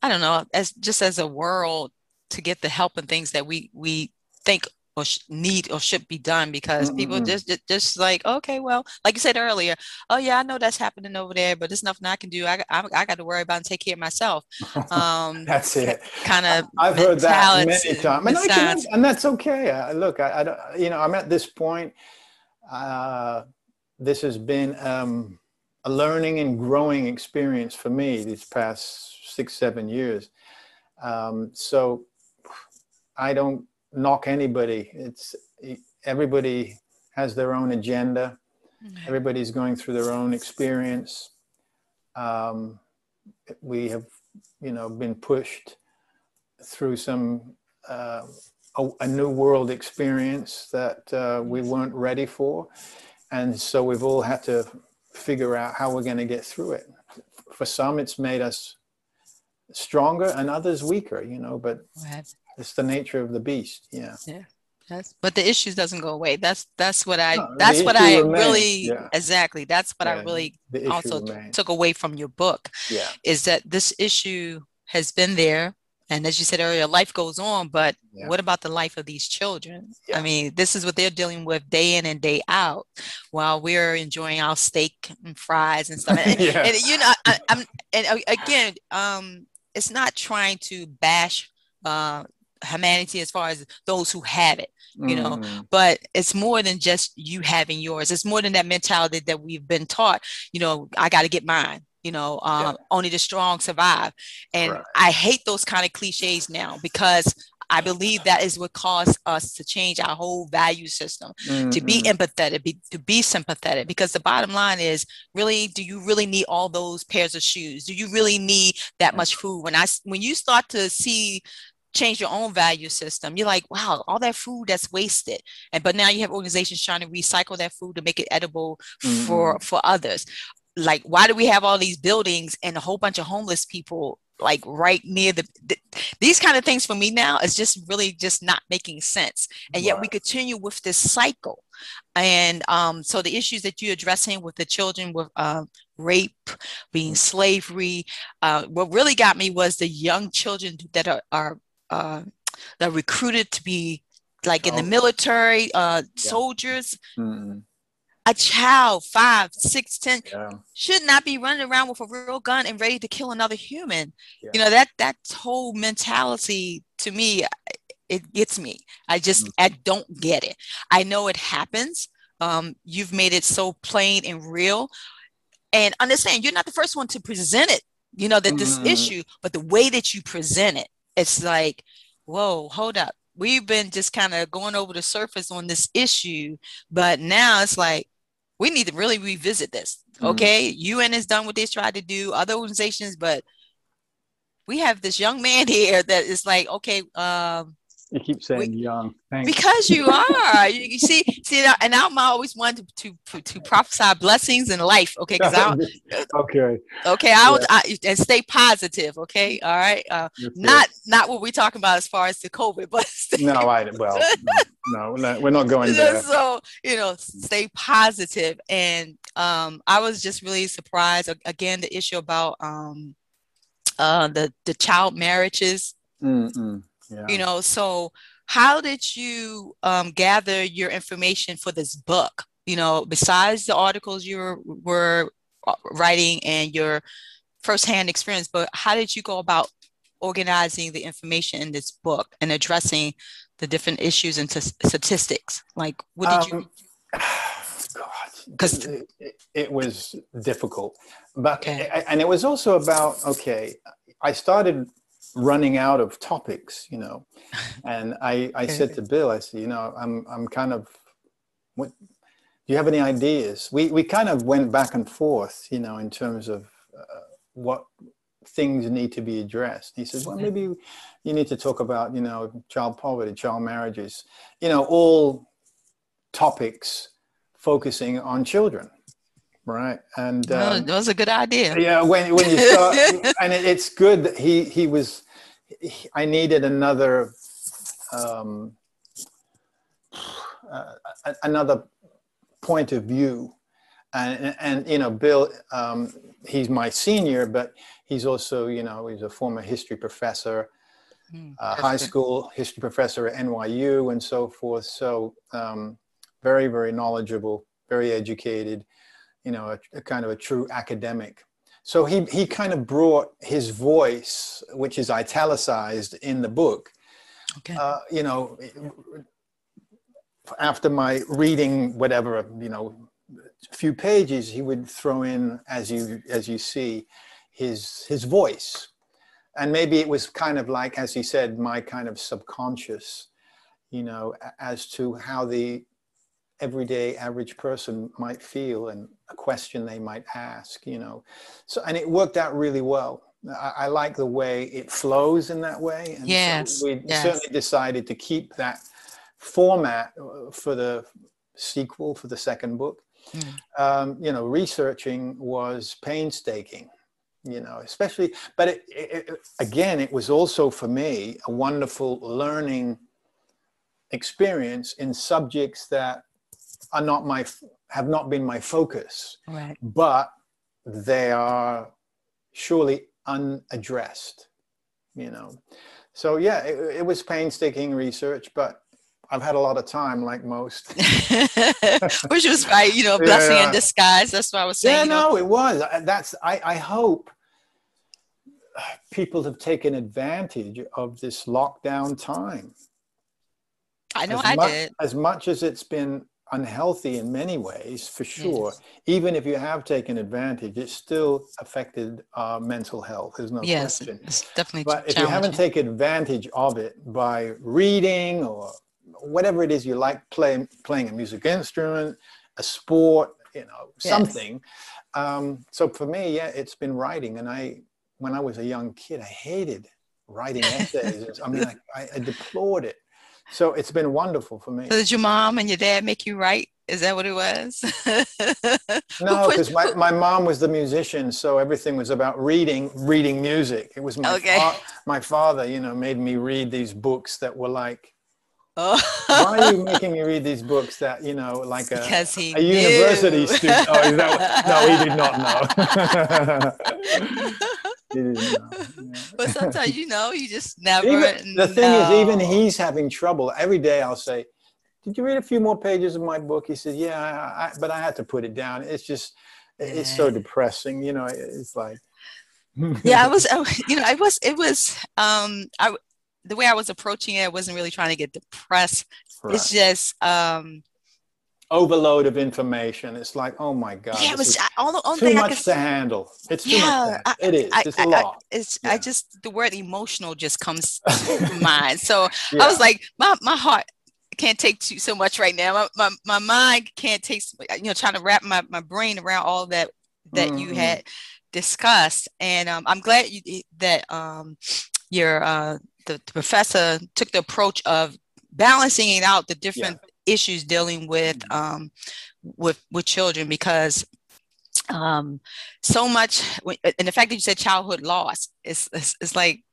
I don't know, as just as a world to get the help and things that we we think or sh- need or should be done because mm-hmm. people just, just just like okay well like you said earlier oh yeah i know that's happening over there but there's nothing i can do. I, I, I got to worry about and take care of myself. Um that's it. kind of i've heard that many times and, can, and that's okay. Uh, look I, I don't you know i'm at this point uh this has been um a learning and growing experience for me these past six seven years. Um so i don't knock anybody. It's everybody has their own agenda. Mm-hmm. Everybody's going through their own experience. Um, we have, you know, been pushed through some uh, a, a, new world experience that uh, we weren't ready for, and so we've all had to figure out how we're going to get through it. For some, it's made us stronger, and others weaker. You know, but it's the nature of the beast. Yeah. Yeah. Yes. But the issues doesn't go away. That's that's what I no, that's what I remains. really yeah. exactly. That's what yeah, I really also remains. took away from your book. Yeah. Is that this issue has been there. And as you said earlier, life goes on, but yeah. what about the life of these children? I mean, this is what they're dealing with day in and day out while we're enjoying our steak and fries and stuff. And, and you know, I, am and again, um, it's not trying to bash uh, humanity as far as those who have it you know mm. but it's more than just you having yours it's more than that mentality that we've been taught you know i got to get mine you know um, yeah. only the strong survive and right. i hate those kind of cliches now because I believe that is what caused us to change our whole value system, mm-hmm. to be mm-hmm. empathetic, be, to be sympathetic. Because the bottom line is, really, do you really need all those pairs of shoes? Do you really need that much food? When I when you start to see change your own value system. You're like, wow, all that food that's wasted. And but now you have organizations trying to recycle that food to make it edible mm-hmm. for for others. Like, why do we have all these buildings and a whole bunch of homeless people like right near the, the, these kind of things for me now is just really just not making sense and yet we continue with this cycle and um, so the issues that you're addressing with the children with uh, rape being slavery uh, what really got me was the young children that are, are uh, that are recruited to be like in the oh. military, uh, yeah. soldiers. Mm-hmm. A child, five, six, ten, yeah. should not be running around with a real gun and ready to kill another human. Yeah. You know that that whole mentality to me, it gets me. I just mm-hmm. I don't get it. I know it happens. Um, you've made it so plain and real, and understand you're not the first one to present it. You know that this mm-hmm. issue, but the way that you present it it's like, whoa, hold up. We've been just kind of going over the surface on this issue, but now it's like we need to really revisit this. Mm-hmm. Okay, mm-hmm. UN has done what they tried to do, other organizations, but we have this young man here that is like, okay, um, you keep saying we, young. Thanks. Because you are. you, you, see, see, and I'm always wanted to, to to prophesy blessings in life. Okay, because I okay. Okay, I, yeah. I and stay positive. Okay, all right. Uh, not not what we're talking about as far as the COVID, but no, I well, no, no, we're not going there. So you know, stay positive. And um, I was just really surprised again the issue about um, uh, the the child marriages. Mm-mm yeah. You know, so how did you um, gather your information for this book? You know, besides the articles you were, were uh, writing and your firsthand experience, but how did you go about organizing the information in this book and addressing the different issues and t- statistics? Like, what did um, you? God, because it, it, it, was difficult, but okay. and it was also about okay. I started running out of topics, you know. And I, I said to Bill, I said, you know, I'm, I'm kind of, what, do you have any ideas? We, we kind of went back and forth, you know, in terms of uh, what things need to be addressed. He said, well, maybe you need to talk about, you know, child poverty, child marriages, you know, all topics focusing on children right? And um, that was a good idea. Yeah, when when you start, and it, it's good that he he was. I needed another, um, uh, another point of view, and and you know, Bill, um, he's my senior, but he's also you know he's a former history professor. Mm, uh, high school history professor at NYU and so forth. So um, very, very knowledgeable, very educated you know, a, a kind of a true academic. So he, he kind of brought his voice, which is italicized in the book. Okay. Uh, you know, after my reading whatever, you know, a few pages, he would throw in, as you as you see, his his voice, and maybe it was kind of like, as he said, my kind of subconscious, you know, as to how the everyday average person might feel and a question they might ask you know so and it worked out really well i, I like the way it flows in that way and yes, so we yes. certainly decided to keep that format uh, for the sequel for the second book mm. um, you know researching was painstaking you know especially but it, it, it, again it was also for me a wonderful learning experience in subjects that are not my have not been my focus right but they are surely unaddressed you know so yeah it, it was painstaking research but I've had a lot of time, like most. Which was right, you know, blessing yeah, yeah. in disguise. That's what I was saying. Yeah, no, it was. That's. I. I hope. people have taken advantage of this lockdown time. I know as I much, did. As much as it's been unhealthy in many ways, for sure, Yes. even if you have taken advantage, it still affected our mental health. There's no Yes, question. it's definitely But if you haven't taken advantage of it by reading or whatever it is you like, playing playing a music instrument, a sport, you know, Yes. something. Um, so for me, yeah, it's been writing. And I, when I was a young kid, I hated writing essays. I mean, I, I deplored it. So it's been wonderful for me. So did your mom and your dad make you write? Is that what it was? No, because my, my mom was the musician, so everything was about reading, reading music. It was my Okay. fa- my father, you know, made me read these books that were like, oh. why are you making me read these books that, you know, like a, a university student? Oh, is that no, he did not know. He didn't know. yeah. but sometimes you know you just never Even, the thing is, even he's having trouble. Every day I'll say, did you read a few more pages of my book? He said, yeah, I, I, but I had to put it down. It's just, it's so depressing. You know, it's like, yeah i was I, you know i was it was um i the way i was approaching it i wasn't really trying to get depressed Right. it's just um overload of information. It's like, oh my God, yeah it was I- all the too thing i much could to handle. It's too Yeah, much. To, it is. I, it's I- a I- lot. it's Yeah. i just the word emotional just comes to mind so Yeah. I was like, my, my heart can't take too, so much right now. My, my, my mind can't take, you know, trying to wrap my, my brain around all that that you Mhm. had discussed. And um, I'm glad you, that um, your uh, the, the professor took the approach of balancing it out the different issues dealing with Mhm. um, with with children because um, so much when- and the fact that you said childhood loss is it's, it's like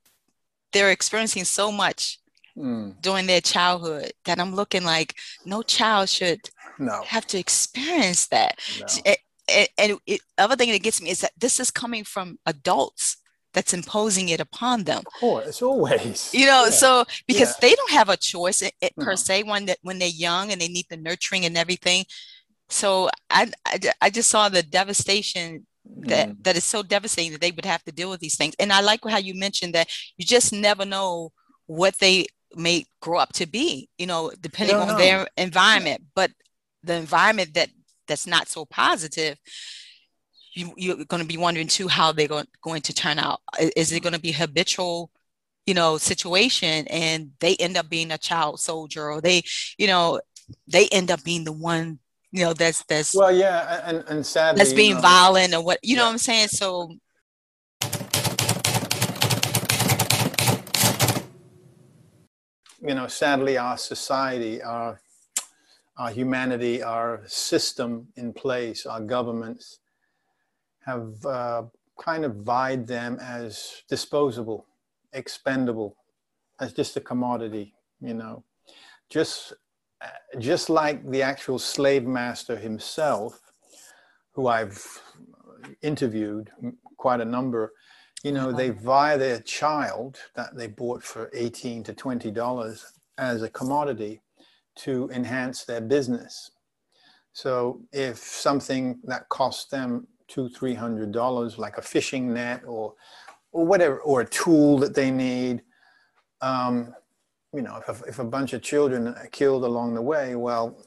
they're experiencing so much Mm, during their childhood that I'm looking like no child should no, have to experience that. no. And, and, and it, other thing that gets me is that this is coming from adults that's imposing it upon them. Of course, it's always. You know, Yeah. so because Yeah. they don't have a choice it, it, per No. se when that when they're young and they need the nurturing and everything. So I, I, I just saw the devastation that Mm, that is so devastating that they would have to deal with these things. And I like how you mentioned that you just never know what they may grow up to be, you know, depending on know. their environment. But the environment that that's not so positive, you you're going to be wondering too how they're going, going to turn out. Is it going to be habitual? you know situation and they end up being a child soldier or they you know they end up being the one you know that's that's Well, yeah, and and sadly, that's you being know, violent or what you know Yeah. what i'm saying so you know, sadly, our society, our our humanity, our system in place, our governments have uh, kind of vied them as disposable, expendable, as just a commodity. You know, just uh, just like the actual slave master himself, who I've interviewed quite a number. You know, they vie their child that they bought for 18 to 20 dollars as a commodity to enhance their business. So if something that costs them two, three hundred dollars, like a fishing net or or whatever, or a tool that they need, um, you know, if a, if a bunch of children are killed along the way, well,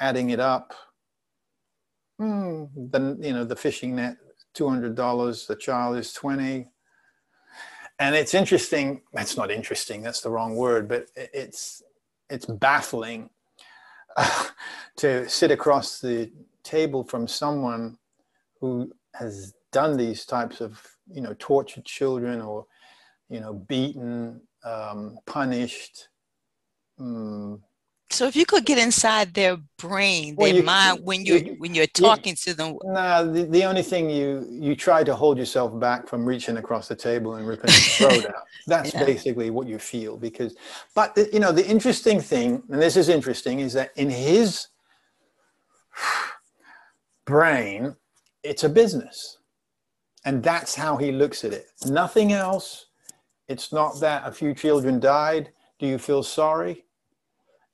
adding it up, hmm, then you know the fishing net, two hundred dollars, the child is twenty. And it's interesting. That's not interesting. That's the wrong word. But it's it's baffling to sit across the table from someone who has done these types of you know tortured children or you know beaten, um, punished. Mm, so if you could get inside their brain Well, their you- mind when you're you- when you're talking to them No, the, the only thing you you try to hold yourself back from reaching across the table and ripping his throat out. That's Yeah. basically what you feel because, but the, you know the interesting thing, and this is interesting, is that in his brain, it's a business, and that's how he looks at it. Nothing else. It's not that a few children died. Do you feel sorry?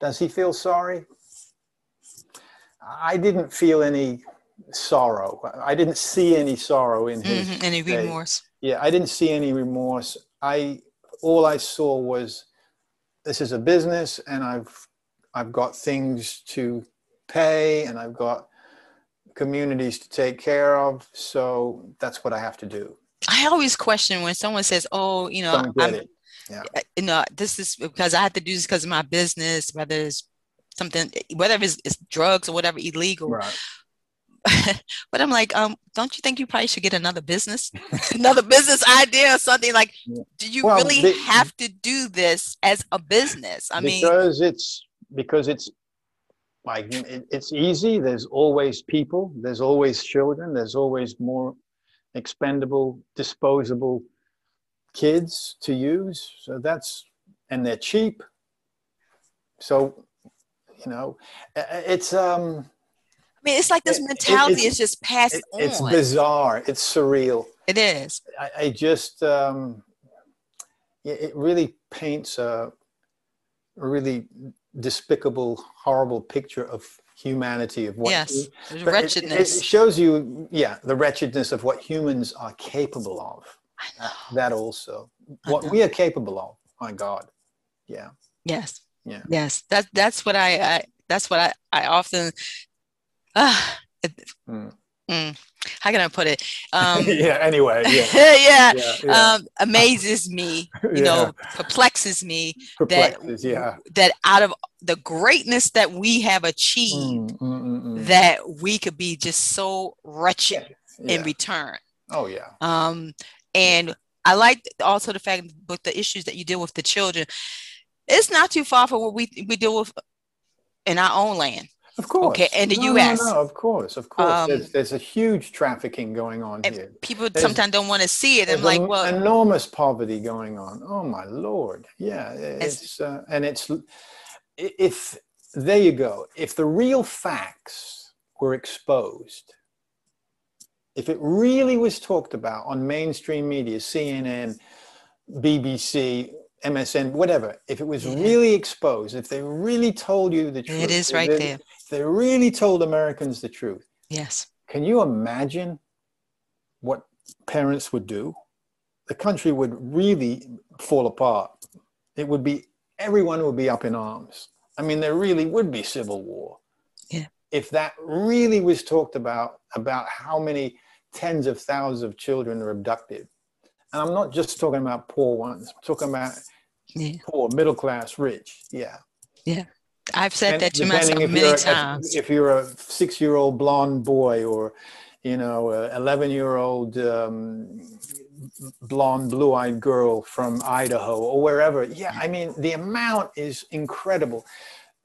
Does he feel sorry? I didn't feel any sorrow. I didn't see any sorrow in his Mhm, any remorse Yeah, I didn't see any remorse. I all I saw was this is a business and I've I've got things to pay and I've got communities to take care of. So that's what I have to do. I always question when someone says, "Oh, you know, I'm, it. Yeah. you know, this is because I have to do this because of my business, whether it's something, whether it's, it's drugs or whatever illegal." Right. but I'm like, um, don't you think you probably should get another business, another business idea or something? Like, do you Well, really the- have to do this as a business? I mean, because it's because it's like it, it's easy. There's always people. There's always children. There's always more expendable disposable kids to use. So that's and they're cheap. So you know it's um I mean, it's like this it- it- mentality it's- is just passed it- it's on. bizarre. It's surreal. It is. I, I just um, it, it really paints a really despicable, horrible picture of humanity of what. Yes, but it- wretchedness. It, shows you, yeah, the wretchedness of what humans are capable of. That, also, what we are capable of. My God, yeah. Yes. Yeah. Yes. That that's what I, I that's what I I often. Uh, Mm. Mm, how can I put it? Um, yeah. Anyway, yeah. yeah. Yeah, yeah. Um, amazes me, you know, perplexes me Perplexes, yeah. that out of the greatness that we have achieved, Mm, mm, mm, mm. that we could be just so wretched in return. Oh yeah. Um, and I like also the fact with the issues that you deal with the children. It's not too far from what we we deal with in our own land. Of course. Okay, in the No, US. No, no, of course, of course. Um, there's, there's a huge trafficking going on And here. people There's- sometimes don't want to see it. I'm like, well, enormous poverty going on. Oh my lord. Yeah, it's uh, and it's if there you go. If the real facts were exposed, if it really was talked about on mainstream media, CNN, BBC, MSN, whatever, if it was Yeah. really exposed, if they really told you the truth, it is right there. They really told Americans the truth, Yes. can you imagine what parents would do? The country would really fall apart. It would be, everyone would be up in arms. I mean, there really would be civil war. Yeah. If that really was talked about, about how many tens of thousands of children are abducted. And I'm not just talking about poor ones, I'm talking about Yeah. poor, middle class, rich. Yeah. Yeah. I've said that to myself many you're a- if- times. If, you're a six-year-old blonde boy or, you know, a eleven-year-old um, blonde, blue-eyed girl from Idaho or wherever, yeah, I mean, the amount is incredible.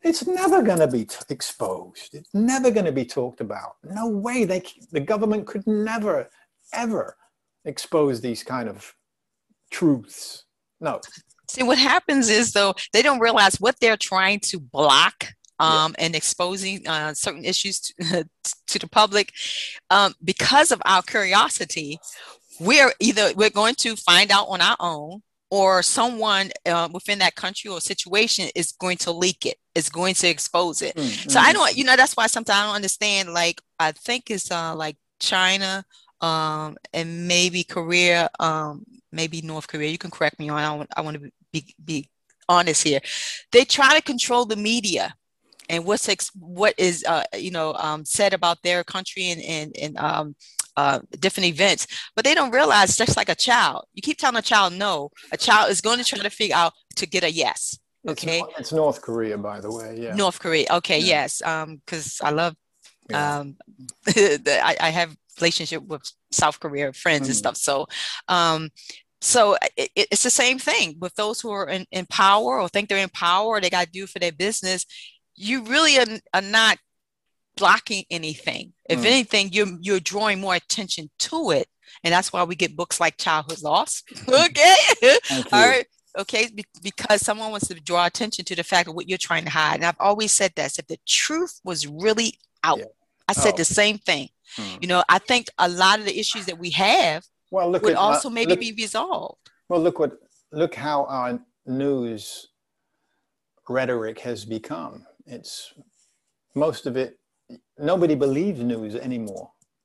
It's never going to be t- exposed. It's never going to be talked about. No way. They, the government could never, ever expose these kind of truths. No. See, what happens is though they don't realize what they're trying to block um, and exposing uh, certain issues to, to the public um, because of our curiosity. We're either we're going to find out on our own, or someone uh, within that country or situation is going to leak it. Is going to expose it. Mm, So I mm. don't, you know, that's why sometimes I don't understand. Like I think it's uh like China, um, and maybe Korea, um, maybe North Korea. You can correct me on. I want, I want to be be honest here. They try to control the media and what's ex- what is uh you know um said about their country and and and um uh, different events, but they don't realize it's just like a child. You keep telling a child no, a child is going to try to figure out to get a yes. Okay. Nor- It's North Korea, by the way. Yeah. North Korea. Okay, Yeah. yes. Um, because I love Yeah. um the, I, I have relationship with South Korea friends and Mm. stuff. So um so it, it- it's the same thing with those who are in, in power or think they're in power or they got to do for their business. You really are, are not blocking anything. If Mm. anything, you're you're drawing more attention to it. And that's why we get books like Childhood Lost. okay. All right. Okay. Be- because someone wants to draw attention to the fact of what you're trying to hide. And I've always said this if the truth was really out, Yeah. I said Oh. the same thing. Hmm. You know, I think a lot of the issues that we have Well, look would at uh, also maybe look, be resolved. well. Look what look how our news rhetoric has become. It's most of it. Nobody believes news anymore.